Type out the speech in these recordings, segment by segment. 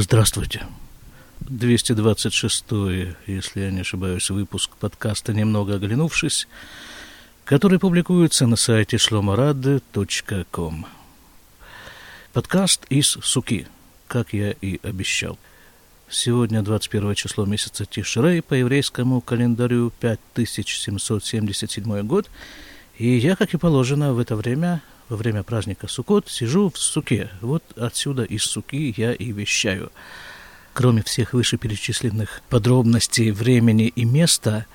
Здравствуйте. 226 если я не ошибаюсь, выпуск подкаста «Немного оглянувшись», который публикуется на сайте шломорады.ком. Подкаст из Суки, как я и обещал. Сегодня 21 число месяца Тишрей по еврейскому календарю 5777 год, и я, как и положено, в это время во время праздника Суккот сижу в суке. Вот отсюда из суки я и вещаю. Кроме всех вышеперечисленных подробностей времени и места,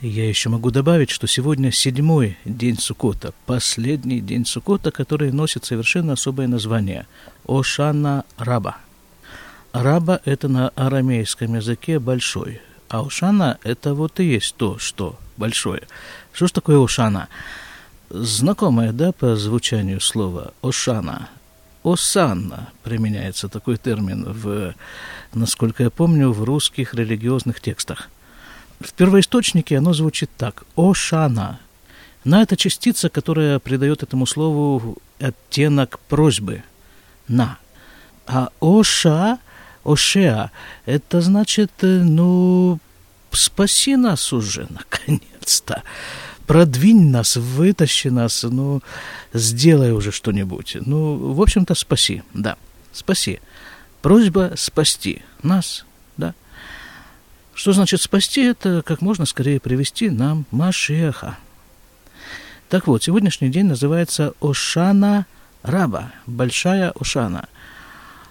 я еще могу добавить, что сегодня седьмой день Сукота, последний день Сукота, который носит совершенно особое название – Ошана Раба. Раба – это на арамейском языке «большой», а Ошана – это вот и есть то, что большое. Что ж такое Ошана? Знакомое, да, по звучанию слова «Ошана». «Осанна» применяется такой термин, в, насколько я помню, в русских религиозных текстах. В первоисточнике оно звучит так «Ошана». На это частица, которая придает этому слову оттенок просьбы «на». А «Оша», «Ошеа» – это значит, э, ну, спаси нас уже, наконец-то продвинь нас, вытащи нас, ну, сделай уже что-нибудь. Ну, в общем-то, спаси, да, спаси. Просьба спасти нас, да. Что значит спасти? Это как можно скорее привести нам Машеха. Так вот, сегодняшний день называется Ошана Раба, Большая Ошана.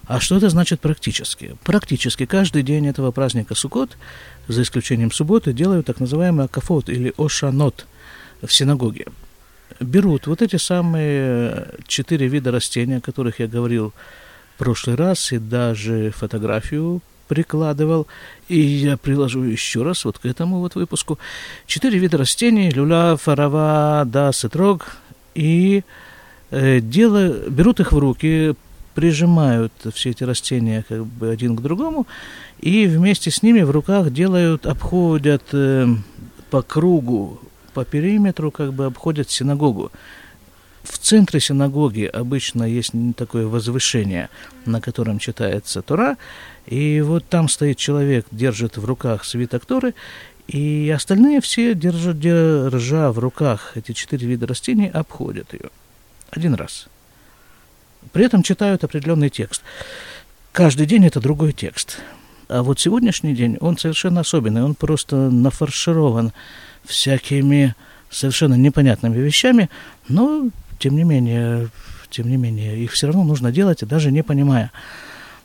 А что это значит практически? Практически каждый день этого праздника Суккот, за исключением субботы, делают так называемый акафот или ошанот – в синагоге. Берут вот эти самые четыре вида растения, о которых я говорил в прошлый раз, и даже фотографию прикладывал, и я приложу еще раз вот к этому вот выпуску. Четыре вида растений, люля, фарава, да, сетрог, и э, дело, берут их в руки, прижимают все эти растения как бы один к другому, и вместе с ними в руках делают, обходят э, по кругу по периметру как бы обходят синагогу. В центре синагоги обычно есть такое возвышение, на котором читается Тора, и вот там стоит человек, держит в руках свиток Торы, и остальные все, держа, держа в руках эти четыре вида растений, обходят ее. Один раз. При этом читают определенный текст. Каждый день это другой текст. А вот сегодняшний день, он совершенно особенный, он просто нафарширован всякими совершенно непонятными вещами, но, тем не менее, тем не менее, их все равно нужно делать, даже не понимая.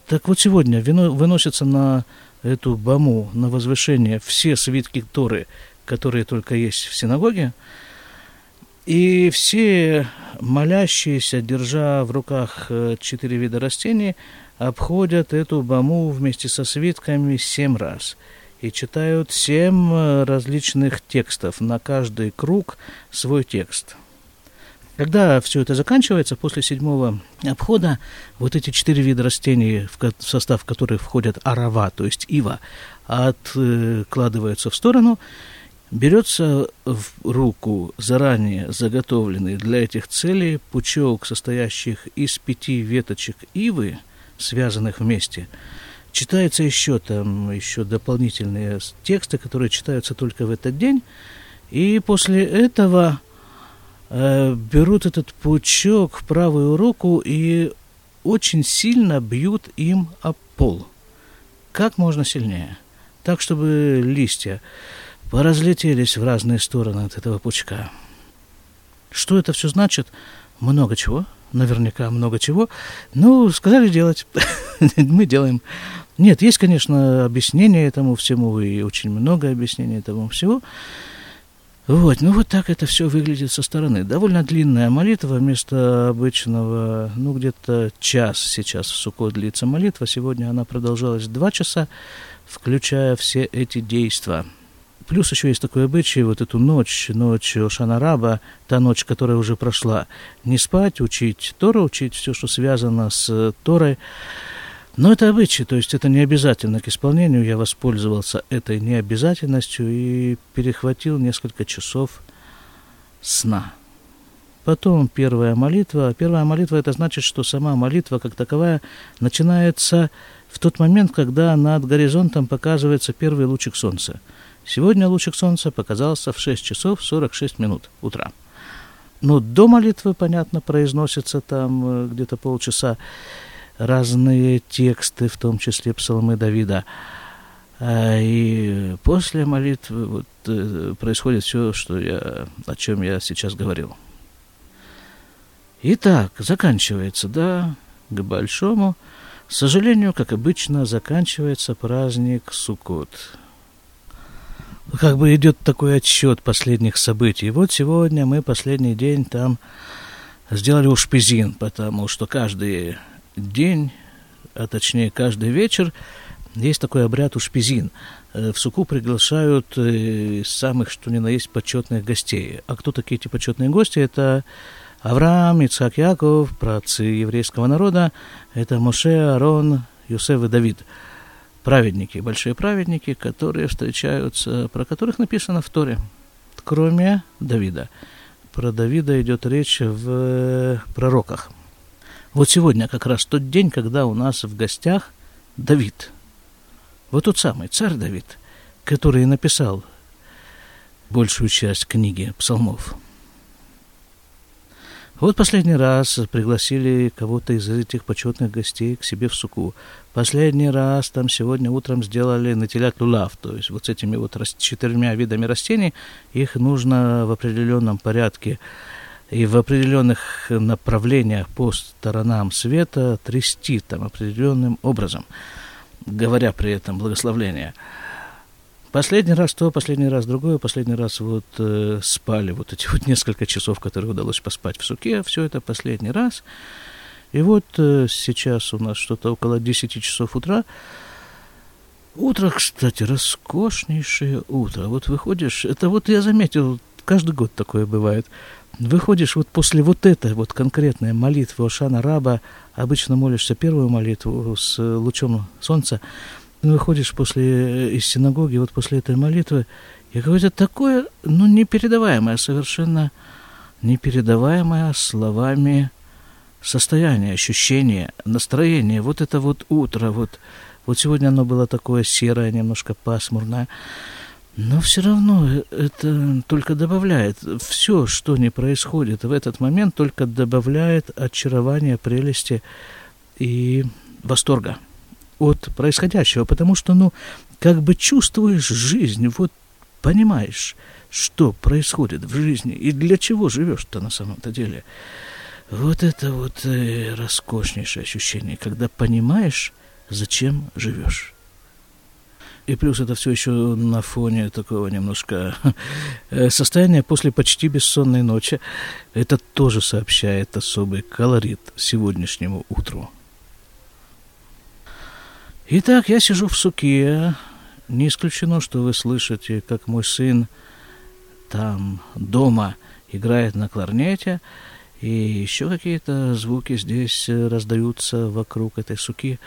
Так вот сегодня выносятся на эту баму, на возвышение все свитки Торы, которые только есть в синагоге, и все молящиеся, держа в руках э, четыре вида растений, обходят эту баму вместе со свитками семь раз – и читают семь э, различных текстов, на каждый круг свой текст. Когда все это заканчивается, после седьмого обхода, вот эти четыре вида растений, в состав которых входят арава, то есть ива, откладываются в сторону, берется в руку заранее заготовленный для этих целей пучок, состоящих из пяти веточек ивы, связанных вместе – Читаются еще там еще дополнительные тексты, которые читаются только в этот день. И после этого э, берут этот пучок в правую руку и очень сильно бьют им об пол. Как можно сильнее. Так, чтобы листья поразлетелись в разные стороны от этого пучка. Что это все значит? Много чего. Наверняка много чего. Ну, сказали делать. Мы делаем. Нет, есть, конечно, объяснение этому всему, и очень много объяснений этому всего. Вот, ну вот так это все выглядит со стороны. Довольно длинная молитва вместо обычного, ну где-то час сейчас в Суко длится молитва. Сегодня она продолжалась два часа, включая все эти действия. Плюс еще есть такой обычай, вот эту ночь, ночь Шанараба, та ночь, которая уже прошла, не спать, учить Тору, учить все, что связано с Торой. Но это обычай, то есть это не обязательно к исполнению. Я воспользовался этой необязательностью и перехватил несколько часов сна. потом первая молитва. Первая молитва это значит, что сама молитва как таковая начинается в тот момент, когда над горизонтом показывается первый лучик солнца. Сегодня лучик солнца показался в 6 часов 46 минут утра. Но до молитвы, понятно, произносится там э, где-то полчаса разные тексты, в том числе псалмы Давида. А, и после молитвы вот, э, происходит все, что я, о чем я сейчас говорил. Итак, заканчивается, да, к большому к сожалению, как обычно, заканчивается праздник Суккот. Как бы идет такой отсчет последних событий. Вот сегодня мы последний день там сделали ушпизин, потому что каждый день, а точнее каждый вечер, есть такой обряд ушпизин. Э, в суку приглашают э, самых, что ни на есть, почетных гостей. А кто такие эти почетные гости? Это Авраам, Ицхак, Яков, праотцы еврейского народа, это Моше, Арон, Юсеф и Давид. Праведники, большие праведники, которые встречаются, про которых написано в Торе, кроме Давида. Про Давида идет речь в пророках. Вот сегодня как раз тот день, когда у нас в гостях Давид. Вот тот самый царь Давид, который написал большую часть книги псалмов. Вот последний раз пригласили кого-то из этих почетных гостей к себе в суку. Последний раз там сегодня утром сделали натилят лулав, то есть вот с этими вот четырьмя видами растений, их нужно в определенном порядке и в определенных направлениях по сторонам света трясти там определенным образом, говоря при этом благословление – Последний раз то, последний раз другое, последний раз вот э, спали вот эти вот несколько часов, которые удалось поспать в суке, все это последний раз. И вот э, сейчас у нас что-то около 10 часов утра. Утро, кстати, роскошнейшее утро. Вот выходишь, это вот я заметил, каждый год такое бывает. Выходишь вот после вот этой вот конкретной молитвы Ошана Раба, обычно молишься первую молитву с лучом солнца, выходишь после, э, из синагоги, вот после этой молитвы, и какое-то такое, ну, непередаваемое, совершенно непередаваемое словами состояние, ощущение, настроение. Вот это вот утро, вот, вот сегодня оно было такое серое, немножко пасмурное. Но все равно э, это только добавляет. Все, что не происходит в этот момент, только добавляет очарования, прелести и восторга от происходящего, потому что, ну, как бы чувствуешь жизнь, вот понимаешь, что происходит в жизни и для чего живешь-то на самом-то деле. Вот это вот э, роскошнейшее ощущение, когда понимаешь, зачем живешь. И плюс это все еще на фоне такого немножко э, состояния после почти бессонной ночи. Это тоже сообщает особый колорит сегодняшнему утру. Итак, я сижу в суке. Не исключено, что вы слышите, как мой сын там дома играет на кларнете, и еще какие-то звуки здесь раздаются вокруг этой суки.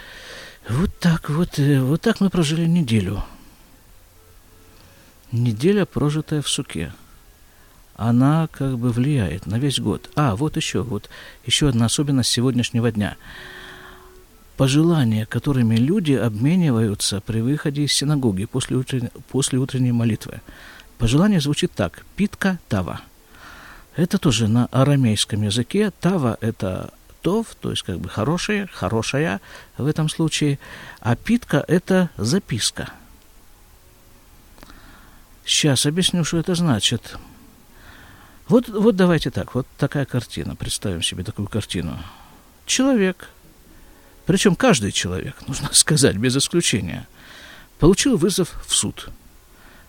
Вот так вот, э, вот так мы прожили неделю. Неделя, прожитая в суке. Она как бы влияет на весь год. А, вот еще, вот еще одна особенность сегодняшнего дня – пожелания, которыми люди обмениваются при выходе из синагоги после, утренней, после утренней молитвы. Пожелание звучит так. Питка тава. Это тоже на арамейском языке. Тава – это тов, то есть как бы хорошее, хорошая в этом случае. А питка – это записка. Сейчас объясню, что это значит. Вот, вот давайте так, вот такая картина. Представим себе такую картину. Человек – причем каждый человек, нужно сказать, без исключения, получил вызов в суд.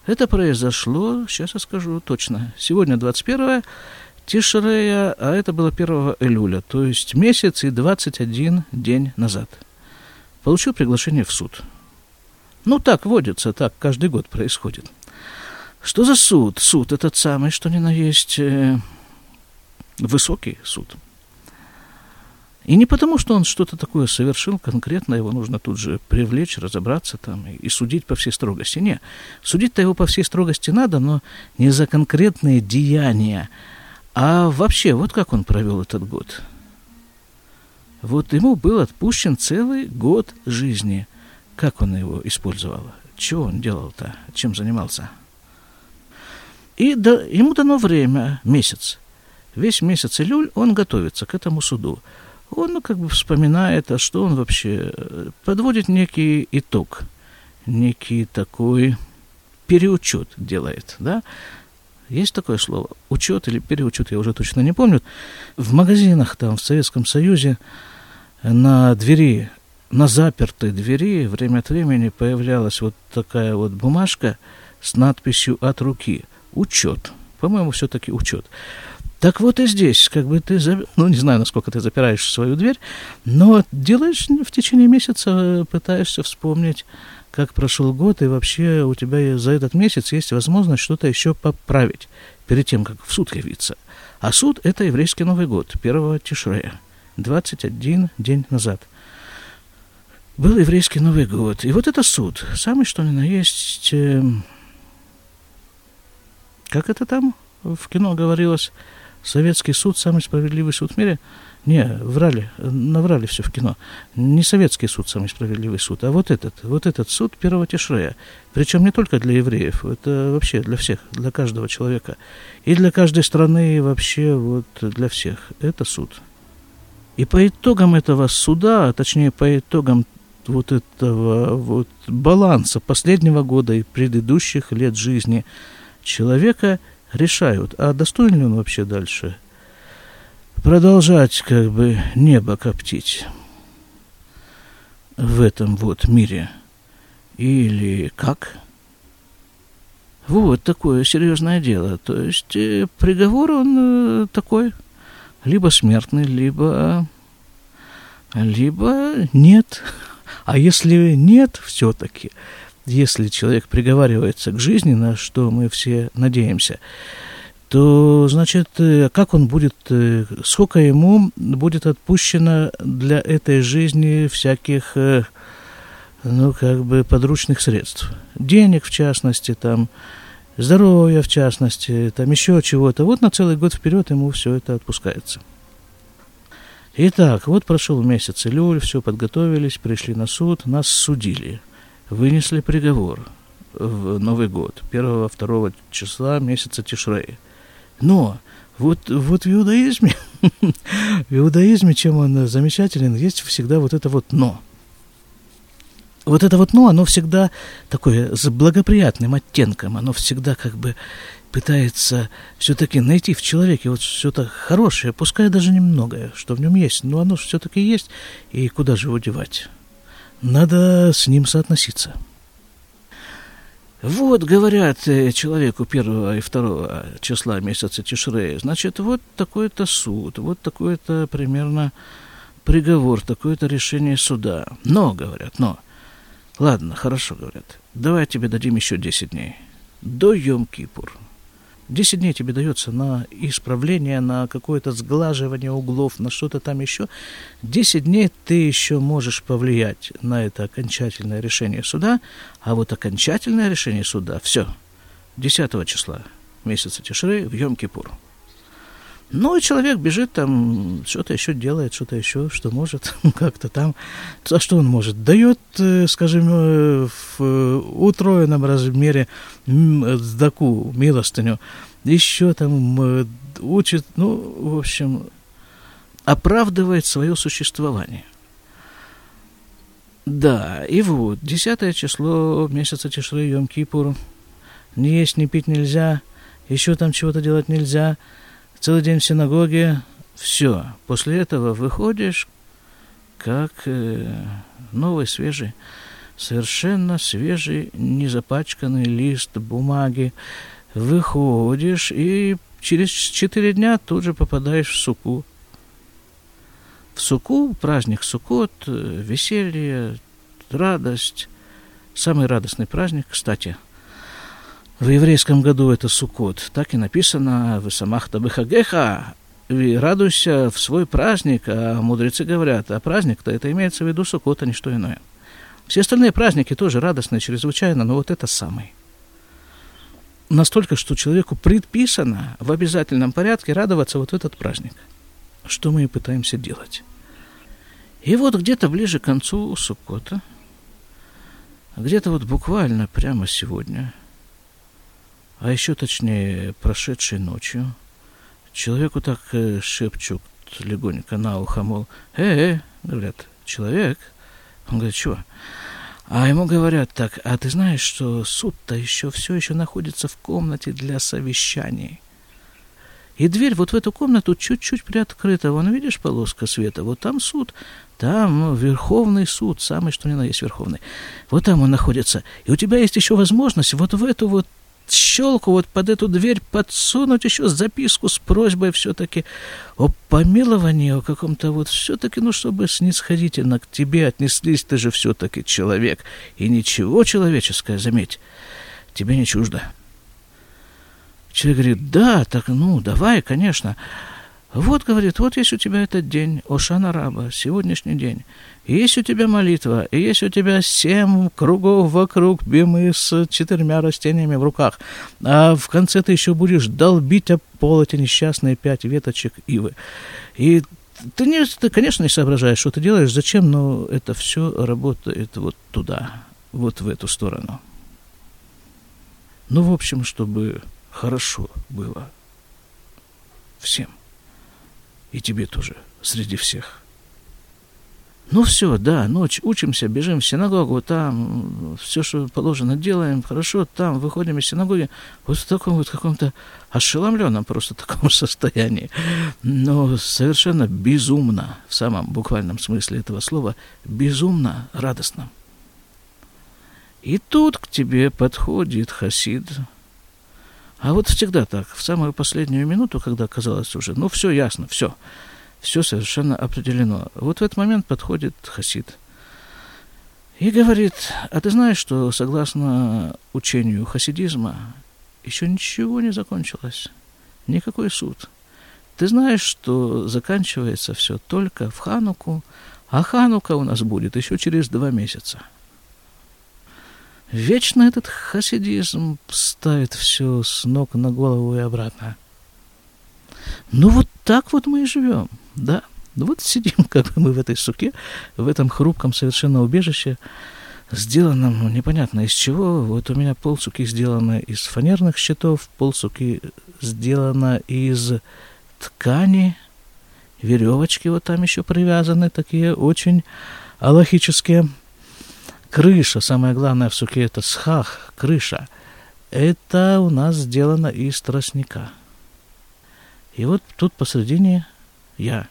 Это произошло, сейчас я скажу точно, сегодня 21 Тишрея, а это было 1 июля, то есть месяц и 21 день назад. Получил приглашение в суд. Ну, так водится, так каждый год происходит. Что за суд? Суд этот самый, что ни на есть, э, высокий суд – и не потому, что он что-то такое совершил конкретно, его нужно тут же привлечь, разобраться там и, и судить по всей строгости. Нет, судить-то его по всей строгости надо, но не за конкретные деяния, А вообще, вот как он провел этот год. Вот ему был отпущен целый год жизни. Как он его использовал? Чего он делал-то? Чем занимался? И да, ему дано время, месяц. Весь месяц Илюль он готовится к этому суду. Он ну, как бы вспоминает, а что он вообще... Подводит некий итог, некий такой переучет делает, да? Есть такое слово? Учет или переучет, я уже точно не помню. В магазинах там в Советском Союзе на двери, на запертой двери время от времени появлялась вот такая вот бумажка с надписью «От руки». Учет. По-моему, все-таки учет. Так вот и здесь, как бы ты, ну, не знаю, насколько ты запираешь свою дверь, но делаешь в течение месяца, пытаешься вспомнить, как прошел год, и вообще у тебя за этот месяц есть возможность что-то еще поправить перед тем, как в суд явиться. А суд – это еврейский Новый год, первого Тишрея, 21 день назад. Был еврейский Новый год. И вот это суд, самый что ни на есть, э, как это там в кино говорилось, Советский суд, самый справедливый суд в мире. Не, врали, наврали все в кино. Не советский суд самый справедливый суд, а вот этот, вот этот суд первого Тишрея. Причем не только для евреев, это вообще для всех, для каждого человека. И для каждой страны, и вообще вот для всех. Это суд. И по итогам этого суда, а точнее по итогам вот этого вот баланса последнего года и предыдущих лет жизни человека – решают, а достоин ли он вообще дальше продолжать как бы небо коптить в этом вот мире или как? Вот такое серьезное дело. То есть э, приговор он э, такой, либо смертный, либо, либо нет. А если нет все-таки, если человек приговаривается к жизни, на что мы все надеемся, то, значит, э, как он будет, э, сколько ему будет отпущено для этой жизни всяких, э, ну, как бы, подручных средств. Денег, в частности, там, здоровья, в частности, там, еще чего-то. Вот на целый год вперед ему все это отпускается. Итак, вот прошел месяц Илюль, все подготовились, пришли на суд, нас судили – вынесли приговор в Новый год, 1-2 числа месяца Тишрея. Но вот, вот в иудаизме, в иудаизме, чем он замечателен, есть всегда вот это вот «но». Вот это вот «но», оно всегда такое с благоприятным оттенком, оно всегда как бы пытается все-таки найти в человеке вот что-то хорошее, пускай даже немногое, что в нем есть, но оно все-таки есть, и куда же его девать? Надо с ним соотноситься. Вот, говорят э, человеку первого и второго числа месяца Тишрея, значит, вот такой-то суд, вот такой-то примерно приговор, такое-то решение суда. Но, говорят, но. Ладно, хорошо, говорят. Давай тебе дадим еще 10 дней. До Йом-Кипур. Десять дней тебе дается на исправление, на какое-то сглаживание углов, на что-то там еще. Десять дней ты еще можешь повлиять на это окончательное решение суда, а вот окончательное решение суда, все, 10 числа месяца Тишры в Йом-Кипур. Ну, и человек бежит там, что-то еще делает, что-то еще, что может, как-то там. А что он может? Дает, э, скажем, э, в утроенном размере сдаку, милостыню. Еще там э, учит, ну, в общем, оправдывает свое существование. Да, и вот, десятое число месяца Тишры, Йом-Кипур, не есть, не пить нельзя, еще там чего-то делать нельзя – целый день в синагоге, все. После этого выходишь как э, новый, свежий, совершенно свежий, незапачканный лист бумаги. Выходишь и через четыре дня тут же попадаешь в суку. В суку, праздник Суккот, э, веселье, радость. Самый радостный праздник, кстати – в еврейском году это Суккот. Так и написано в Самахта Бехагеха, и радуйся в свой праздник, а мудрецы говорят, а праздник-то это имеется в виду Суккот, а не что иное. Все остальные праздники тоже радостные, чрезвычайно, но вот это самый. настолько, что человеку предписано в обязательном порядке радоваться вот этот праздник. Что мы и пытаемся делать. И вот где-то ближе к концу Суккота, где-то вот буквально прямо сегодня, а еще точнее прошедшей ночью, человеку так э, шепчут легонько на ухо, мол, э, э, говорят, человек. Он говорит, чего? А ему говорят так, а ты знаешь, что суд-то еще все еще находится в комнате для совещаний. И дверь вот в эту комнату чуть-чуть приоткрыта. Вон, видишь, полоска света? Вот там суд. Там Верховный суд, самый что ни на есть Верховный. Вот там он находится. И у тебя есть еще возможность вот в эту вот щелку, вот под эту дверь подсунуть еще записку с просьбой все-таки о помиловании, о каком-то вот все-таки, ну, чтобы снисходительно к тебе отнеслись, ты же все-таки человек. И ничего человеческое, заметь, тебе не чуждо. Человек говорит, да, так, ну, давай, конечно. Вот, говорит, вот есть у тебя этот день, Ошана Раба, сегодняшний день. есть у тебя молитва, и есть у тебя семь кругов вокруг бимы с четырьмя растениями в руках. А в конце ты еще будешь долбить об пол эти несчастные пять веточек ивы. И ты, не, ты, конечно, не соображаешь, что ты делаешь, зачем, но это все работает вот туда, вот в эту сторону. Ну, в общем, чтобы хорошо было всем. И тебе тоже, среди всех. Ну все, да, ночь, учимся, бежим в синагогу, там все, что положено, делаем, хорошо, там выходим из синагоги, вот в таком вот каком-то ошеломленном просто таком состоянии, но совершенно безумно, в самом буквальном смысле этого слова, безумно радостно. И тут к тебе подходит хасид, а вот всегда так, в самую последнюю минуту, когда казалось уже, ну, все ясно, все, все совершенно определено. Вот в этот момент подходит Хасид и говорит, а ты знаешь, что согласно учению хасидизма еще ничего не закончилось, никакой суд. Ты знаешь, что заканчивается все только в Хануку, а Ханука у нас будет еще через два месяца – Вечно этот хасидизм ставит все с ног на голову и обратно. Ну вот так вот мы и живем, да. Ну вот сидим, как бы мы в этой суке, в этом хрупком совершенно убежище, сделанном ну, непонятно из чего. Вот у меня полсуки сделаны из фанерных щитов, полсуки сделано из ткани, веревочки вот там еще привязаны, такие очень аллахические крыша, самое главное в суке это схах, крыша, это у нас сделано из тростника. И вот тут посредине я.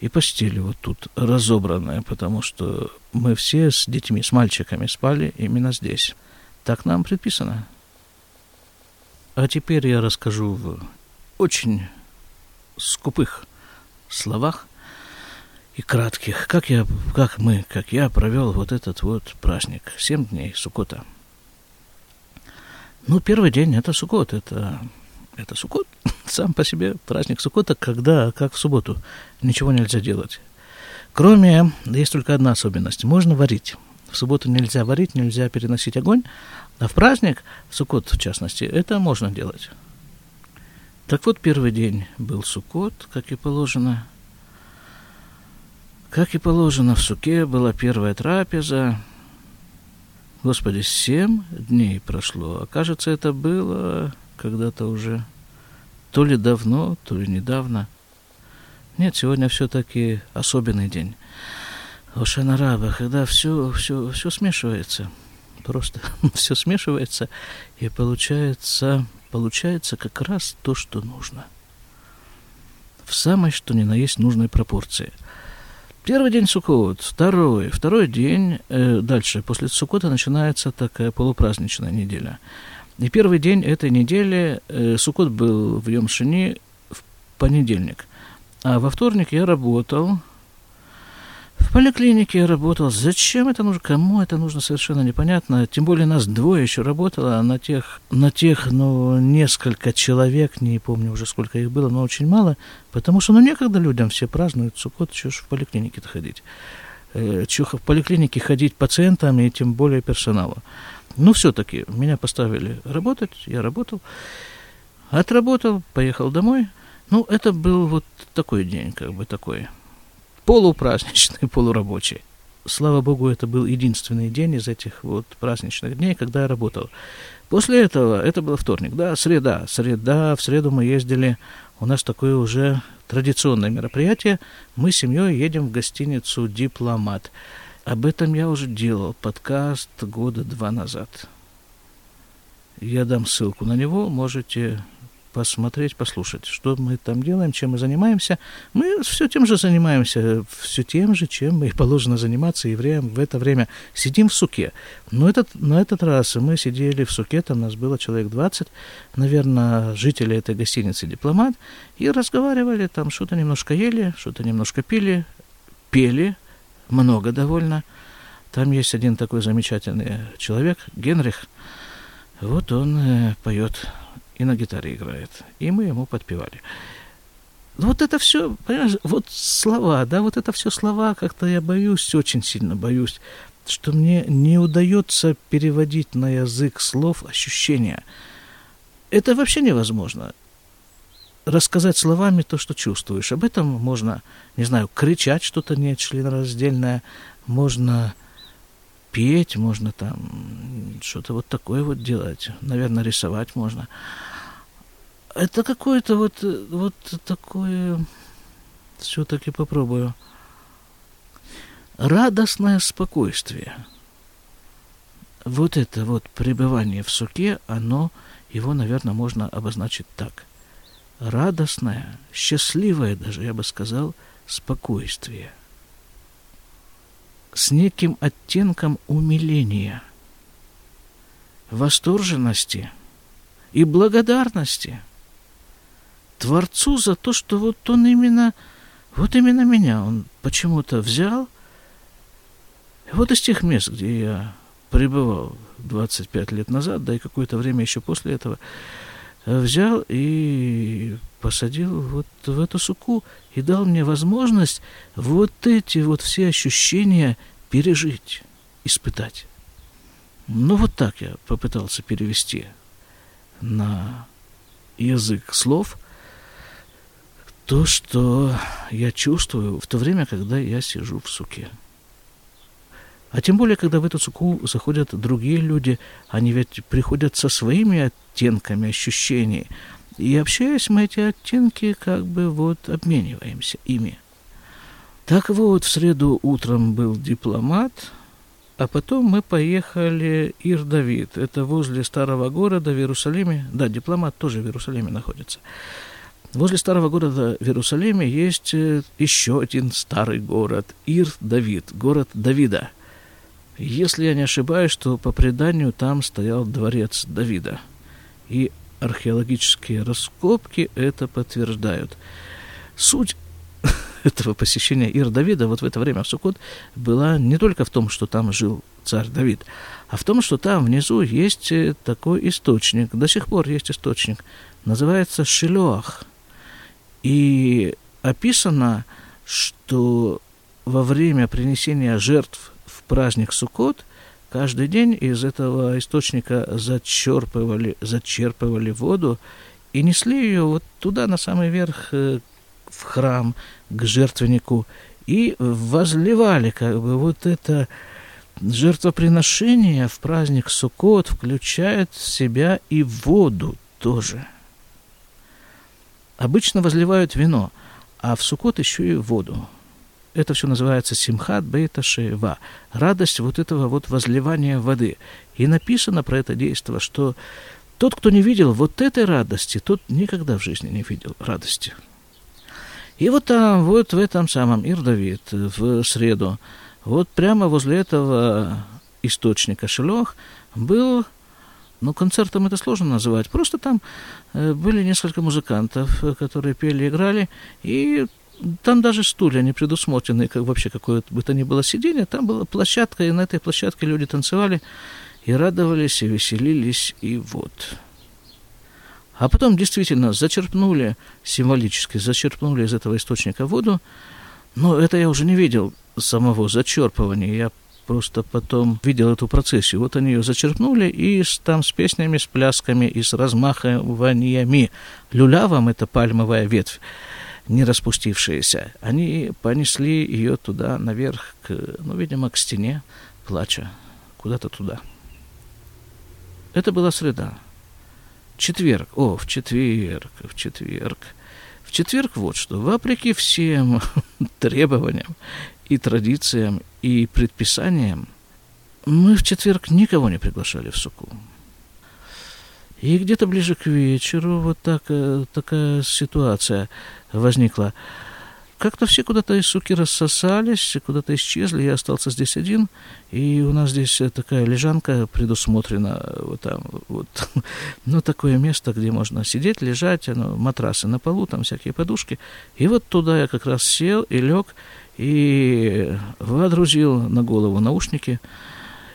И постель вот тут разобранная, потому что мы все с детьми, с мальчиками спали именно здесь. Так нам предписано. А теперь я расскажу в очень скупых словах и кратких, как, я, как мы, как я провел вот этот вот праздник, семь дней Сукота. Ну, первый день это Сукот, это, это Сукот, сам по себе праздник Сукота, когда, как в субботу, ничего нельзя делать. Кроме, есть только одна особенность, можно варить. В субботу нельзя варить, нельзя переносить огонь, а в праздник, в Сукот в частности, это можно делать. Так вот, первый день был Сукот, как и положено, как и положено в суке, была первая трапеза. Господи, семь дней прошло. А кажется, это было когда-то уже то ли давно, то ли недавно. Нет, сегодня все-таки особенный день. Ошанараба, когда все, все, все смешивается. Просто все смешивается, и получается, получается как раз то, что нужно. В самой, что ни на есть, нужной пропорции – Первый день Суккот, второй, второй день, э, дальше, после Суккота начинается такая полупраздничная неделя. И первый день этой недели, э, Суккот был в Йомшини в понедельник, а во вторник я работал, в поликлинике я работал. Зачем это нужно? Кому это нужно, совершенно непонятно. Тем более нас двое еще работало, а на тех, на тех, ну, несколько человек, не помню уже сколько их было, но очень мало, потому что, ну, некогда людям все празднуют Суккот, что ж в поликлинике-то ходить. Э, чего в поликлинике ходить пациентам и тем более персоналу. Но все-таки меня поставили работать, я работал, отработал, поехал домой. Ну, это был вот такой день, как бы такой полупраздничный, полурабочий. Слава богу, это был единственный день из этих вот праздничных дней, когда я работал. После этого, это был вторник, да, среда, среда, в среду мы ездили, у нас такое уже традиционное мероприятие, мы с семьей едем в гостиницу «Дипломат». Об этом я уже делал подкаст года два назад. Я дам ссылку на него, можете посмотреть, послушать, что мы там делаем, чем мы занимаемся. Мы все тем же занимаемся, все тем же, чем и положено заниматься евреям в это время. Сидим в суке. Но этот, на этот раз мы сидели в суке, там нас было человек 20, наверное, жители этой гостиницы «Дипломат», и разговаривали, там что-то немножко ели, что-то немножко пили, пели, много довольно. Там есть один такой замечательный человек, Генрих, вот он э, поет и на гитаре играет. И мы ему подпевали. Вот это все, понимаешь, вот слова, да, вот это все слова, как-то я боюсь, очень сильно боюсь, что мне не удается переводить на язык слов ощущения. Это вообще невозможно. Рассказать словами то, что чувствуешь. Об этом можно, не знаю, кричать что-то нечленораздельное, можно петь, можно там что-то вот такое вот делать. Наверное, рисовать можно. Это какое-то вот, вот такое... Все-таки попробую. Радостное спокойствие. Вот это вот пребывание в суке, оно, его, наверное, можно обозначить так. Радостное, счастливое даже, я бы сказал, спокойствие – с неким оттенком умиления, восторженности и благодарности Творцу за то, что вот он именно, вот именно меня он почему-то взял. Вот из тех мест, где я пребывал 25 лет назад, да и какое-то время еще после этого, взял и посадил вот в эту суку и дал мне возможность вот эти вот все ощущения пережить, испытать. Ну, вот так я попытался перевести на язык слов то, что я чувствую в то время, когда я сижу в суке. А тем более, когда в эту суку заходят другие люди, они ведь приходят со своими оттенками ощущений. И общаясь, мы эти оттенки как бы вот обмениваемся ими. Так вот, в среду утром был дипломат, а потом мы поехали Ир-Давид. Это возле старого города в Иерусалиме. Да, дипломат тоже в Иерусалиме находится. Возле старого города в Иерусалиме есть э, еще один старый город – Ир-Давид, город Давида – если я не ошибаюсь, то по преданию там стоял дворец Давида. И археологические раскопки это подтверждают. Суть этого посещения Ир Давида вот в это время в Сукот была не только в том, что там жил царь Давид, а в том, что там внизу есть э, такой источник, до сих пор есть источник, называется Шилоах. И описано, что во время принесения жертв праздник Суккот, каждый день из этого источника зачерпывали, зачерпывали воду и несли ее вот туда, на самый верх, э, в храм, к жертвеннику, и возливали как бы вот это жертвоприношение в праздник Суккот включает в себя и воду тоже. Обычно возливают вино, а в Суккот еще и воду. Это все называется симхат бейта шеева. Радость вот этого вот возливания воды. И написано про это действие, что тот, кто не видел вот этой радости, тот никогда в жизни не видел радости. И вот там, вот в этом самом Ирдавид, в среду, вот прямо возле этого источника Шелох был, ну, концертом это сложно называть, просто там э, были несколько музыкантов, которые пели, играли, и там даже стулья не предусмотрены, как вообще какое бы то ни было сиденье. Там была площадка, и на этой площадке люди танцевали и радовались, и веселились, и вот. А потом действительно зачерпнули, символически зачерпнули из этого источника воду, но это я уже не видел самого зачерпывания. Я просто потом видел эту процессию. Вот они ее зачерпнули и с, там с песнями, с плясками и с размахиваниями. Люлявом – это пальмовая ветвь не распустившаяся. Они понесли ее туда, наверх, к, ну, видимо, к стене, плача, куда-то туда. Это была среда. Четверг. О, в четверг, в четверг. В четверг вот что. Вопреки всем требованиям и традициям и предписаниям, мы в четверг никого не приглашали в суку. И где-то ближе к вечеру вот так, э, такая ситуация возникла. Как-то все куда-то из суки рассосались, куда-то исчезли, я остался здесь один, и у нас здесь такая лежанка предусмотрена, вот там, вот, ну, такое место, где можно сидеть, лежать, ну, матрасы на полу, там всякие подушки, и вот туда я как раз сел и лег, и водрузил на голову наушники,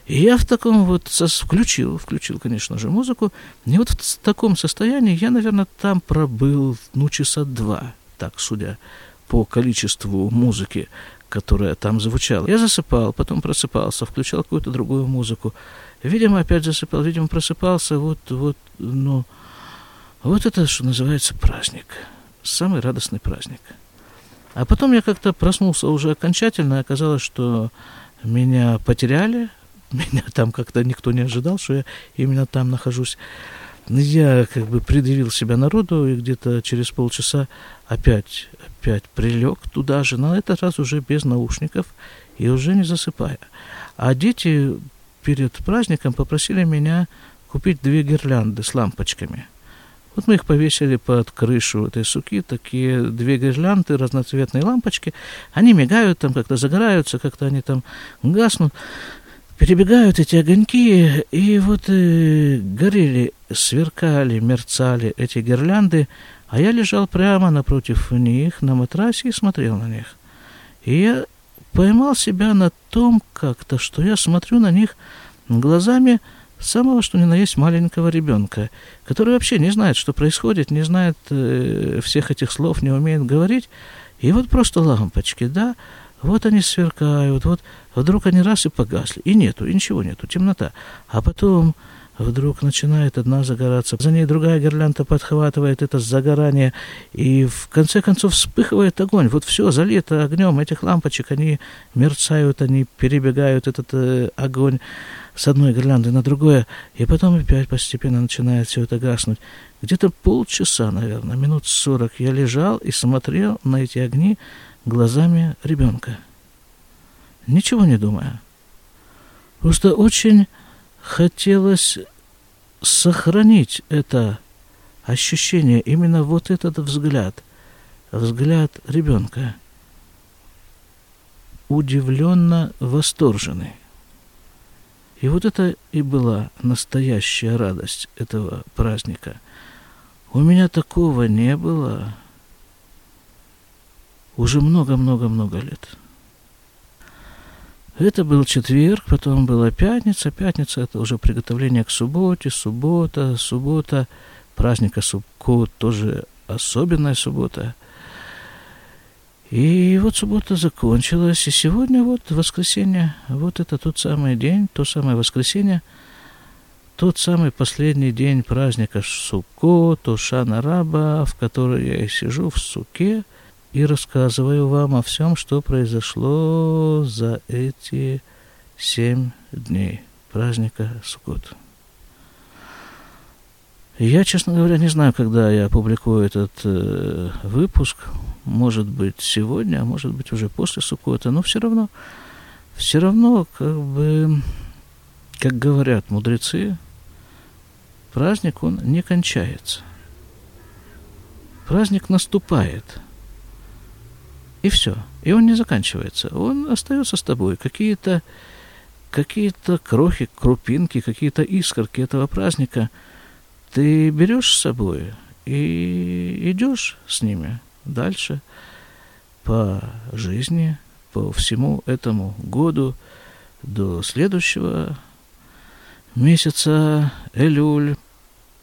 и я в таком вот включил, включил, конечно же, музыку. И вот в таком состоянии я, наверное, там пробыл, ну, часа два, так, судя по количеству музыки, которая там звучала. Я засыпал, потом просыпался, включал какую-то другую музыку. Видимо, опять засыпал, видимо, просыпался. Вот, вот, ну, вот это, что называется, праздник. Самый радостный праздник. А потом я как-то проснулся уже окончательно, оказалось, что меня потеряли, меня там как-то никто не ожидал, что я именно там нахожусь. Я как бы предъявил себя народу, и где-то через полчаса опять, опять прилег туда же, на этот раз уже без наушников и уже не засыпая. А дети перед праздником попросили меня купить две гирлянды с лампочками. Вот мы их повесили под крышу этой суки, такие две гирлянды, разноцветные лампочки. Они мигают там, как-то загораются, как-то они там гаснут перебегают эти огоньки, и вот э, горели, сверкали, мерцали эти гирлянды, а я лежал прямо напротив них на матрасе и смотрел на них. И я поймал себя на том как-то, что я смотрю на них глазами самого, что ни на есть маленького ребенка, который вообще не знает, что происходит, не знает э, всех этих слов, не умеет говорить. И вот просто лампочки, да, вот они сверкают, вот вдруг они раз и погасли, и нету, и ничего нету, темнота. А потом вдруг начинает одна загораться, за ней другая гирлянда подхватывает это загорание, и в конце концов вспыхивает огонь. Вот все залито огнем этих лампочек, они мерцают, они перебегают этот э, огонь с одной гирлянды на другое, и потом опять постепенно начинает все это гаснуть. Где-то полчаса, наверное, минут сорок я лежал и смотрел на эти огни, глазами ребенка. Ничего не думая. Просто очень хотелось сохранить это ощущение, именно вот этот взгляд, взгляд ребенка, удивленно восторженный. И вот это и была настоящая радость этого праздника. У меня такого не было уже много-много-много лет. Это был четверг, потом была пятница. Пятница – это уже приготовление к субботе, суббота, суббота, праздника Субкот, тоже особенная суббота. И вот суббота закончилась, и сегодня вот воскресенье, вот это тот самый день, то самое воскресенье, тот самый последний день праздника Сукко, то Шана Раба, в который я и сижу в суке – и рассказываю вам о всем, что произошло за эти семь дней праздника Суккот. Я, честно говоря, не знаю, когда я опубликую этот э, выпуск. Может быть, сегодня, а может быть, уже после Суккота. Но все равно, все равно, как бы, как говорят мудрецы, праздник, он не кончается. Праздник наступает – и все. И он не заканчивается. Он остается с тобой. Какие-то какие-то крохи, крупинки, какие-то искорки этого праздника ты берешь с собой и идешь с ними дальше по жизни, по всему этому году до следующего месяца Элюль,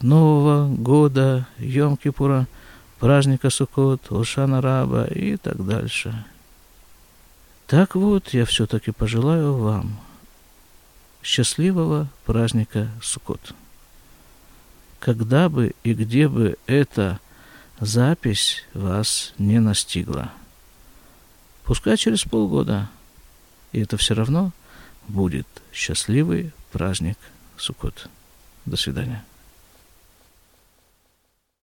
Нового года, Йом-Кипура – праздника Суккот, Ошана Раба и так дальше. Так вот, я все-таки пожелаю вам счастливого праздника Суккот. Когда бы и где бы эта запись вас не настигла. Пускай через полгода, и это все равно будет счастливый праздник Суккот. До свидания.